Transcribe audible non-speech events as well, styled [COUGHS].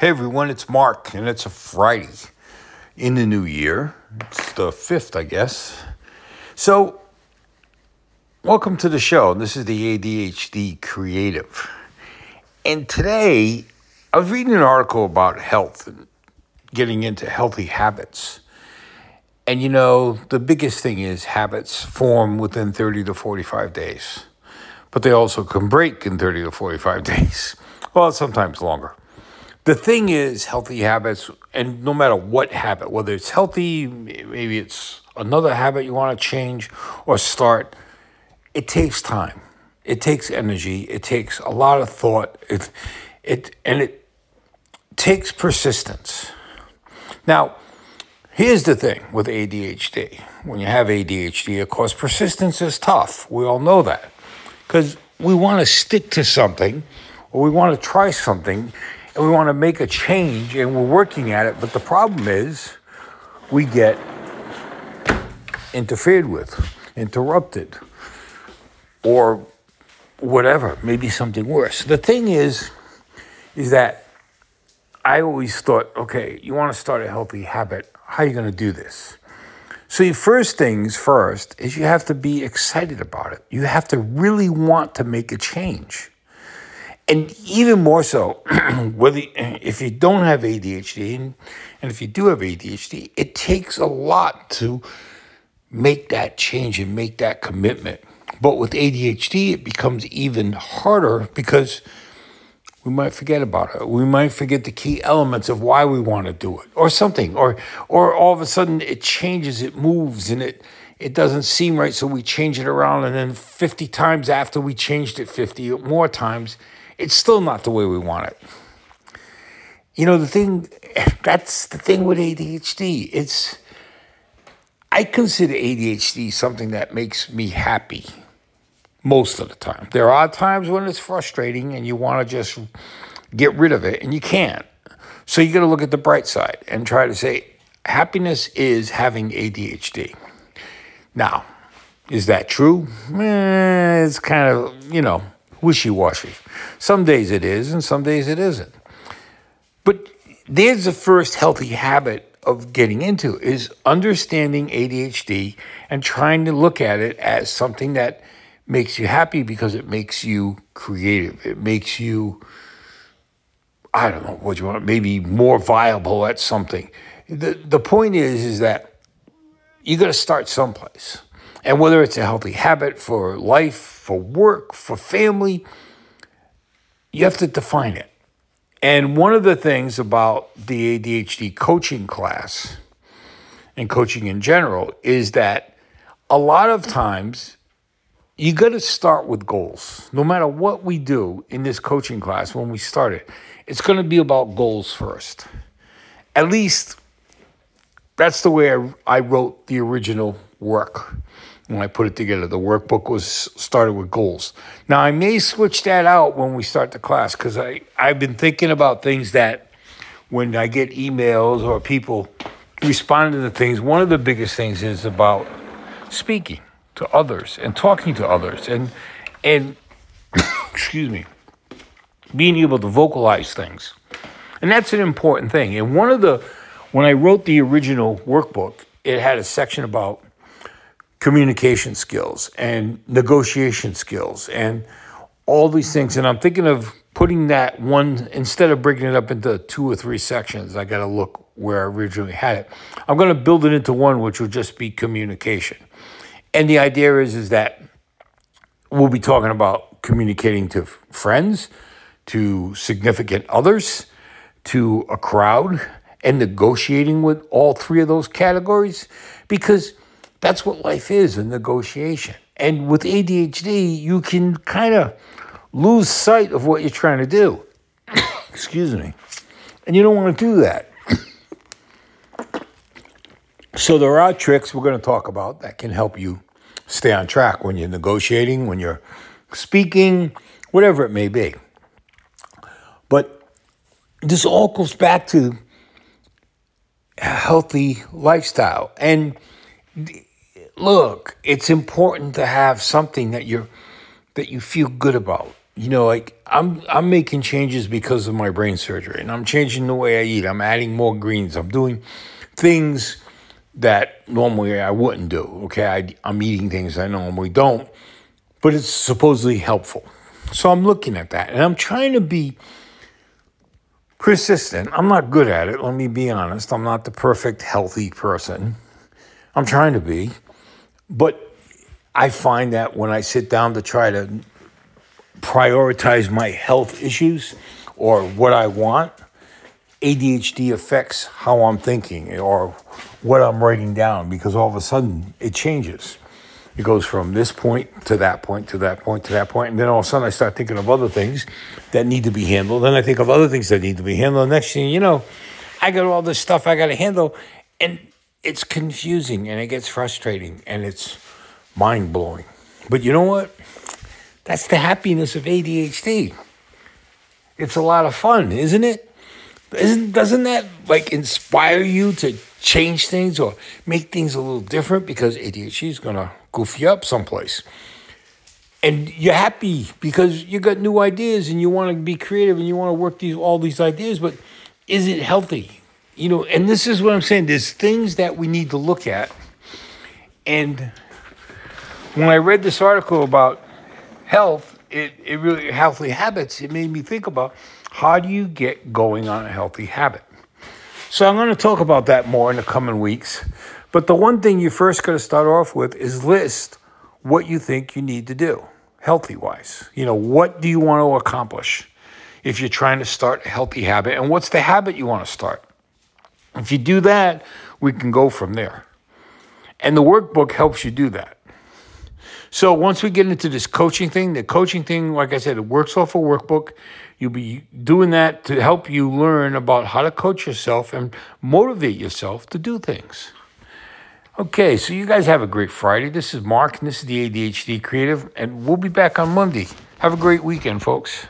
Hey everyone, it's Mark, and it's a Friday in the new year. It's the 5th, I guess. So, welcome to the show. This is the ADHD Creative. And today, I was reading an article about health and getting into healthy habits. And you know, the biggest thing is habits form within 30 to 45 days, but they also can break in 30 to 45 [LAUGHS] days. Well, sometimes longer. The thing is, healthy habits, and no matter what habit, whether it's healthy, maybe it's another habit you want to change or start, it takes time. It takes energy. It takes a lot of thought. It, it, and it takes persistence. Now, here's the thing with ADHD. When you have ADHD, of course, persistence is tough. We all know that. Because we want to stick to something or we want to try something and we want to make a change and we're working at it. But the problem is we get interfered with, interrupted, or whatever, maybe something worse. The thing is, is that I always thought, okay, you want to start a healthy habit. How are you going to do this? So, first things first is you have to be excited about it. You have to really want to make a change and even more so, [CLEARS THROAT] whether if you don't have ADHD and, and if you do have ADHD, it takes a lot to make that change and make that commitment. But with ADHD, it becomes even harder because we might forget about it. We might forget the key elements of why we want to do it, or something, or or all of a sudden it changes, it moves, and it it doesn't seem right, so we change it around, and then 50 times after we changed it 50 more times, it's still not the way we want it. You know, the thing, that's the thing with ADHD. It's, I consider ADHD something that makes me happy most of the time. There are times when it's frustrating and you want to just get rid of it and you can't. So you got to look at the bright side and try to say, happiness is having ADHD. Now, is that true? Eh, it's kind of, you know, wishy washy. Some days it is, and some days it isn't. But there's the first healthy habit of getting into is understanding ADHD and trying to look at it as something that makes you happy because it makes you creative. It makes you I don't know what you want, maybe more viable at something. The the point is is that you got to start someplace. And whether it's a healthy habit for life, for work, for family, you have to define it. And one of the things about the ADHD coaching class and coaching in general is that a lot of times you got to start with goals. No matter what we do in this coaching class when we start it, it's going to be about goals first. At least that's the way I, I wrote the original work when I put it together. The workbook was started with goals. Now I may switch that out when we start the class because I I've been thinking about things that when I get emails or people responding to things. One of the biggest things is about speaking to others and talking to others and and [COUGHS] excuse me being able to vocalize things and that's an important thing and one of the when i wrote the original workbook it had a section about communication skills and negotiation skills and all these things. And I'm thinking of putting that one, instead of breaking it up into two or three sections, I got to look where I originally had it. I'm going to build it into one, which will just be communication. And the idea is, is that we'll be talking about communicating to friends, to significant others, to a crowd, and negotiating with all three of those categories because that's what life is a negotiation. And with ADHD, you can kind of lose sight of what you're trying to do. [COUGHS] Excuse me. And you don't want to do that. [COUGHS] so there are tricks we're going to talk about that can help you stay on track when you're negotiating, when you're speaking, whatever it may be. But this all goes back to a healthy lifestyle. And look, it's important to have something that you're that you feel good about. you know, like I'm I'm making changes because of my brain surgery, and I'm changing the way I eat. I'm adding more greens. I'm doing things that normally I wouldn't do. Okay, I, I'm eating things I normally don't, but it's supposedly helpful. So I'm looking at that, and I'm trying to be persistent. I'm not good at it. Let me be honest. I'm not the perfect healthy person. I'm trying to be, but I find that when I sit down to try to prioritize my health issues or what I want, ADHD affects how I'm thinking or what I'm writing down because all of a sudden it changes. It goes from this point to that point to that point to that point, and then all of a sudden I start thinking of other things that need to be handled. Then I think of other things that need to be handled. Next thing you know, I got all this stuff I got to handle, and it's confusing and it gets frustrating and it's mind blowing. But you know what? That's the happiness of ADHD. It's a lot of fun, isn't it? Isn't doesn't that like inspire you to change things or make things a little different because ADHD is gonna goof you up someplace. And you're happy because you got new ideas and you want to be creative and you want to work these all these ideas, but is it healthy? You know, and this is what I'm saying. There's things that we need to look at. And when I read this article about health, it, it really healthy habits, it made me think about how do you get going on a healthy habit? So I'm going to talk about that more in the coming weeks. But the one thing you first got to start off with is list what you think you need to do healthy wise. You know, what do you want to accomplish if you're trying to start a healthy habit? And what's the habit you want to start? If you do that, we can go from there. And the workbook helps you do that. So once we get into this coaching thing, the coaching thing, like I said, it works off a workbook. You'll be doing that to help you learn about how to coach yourself and motivate yourself to do things. Okay, so you guys have a great Friday. This is Mark, and this is the ADHD Creative, and we'll be back on Monday. Have a great weekend, folks.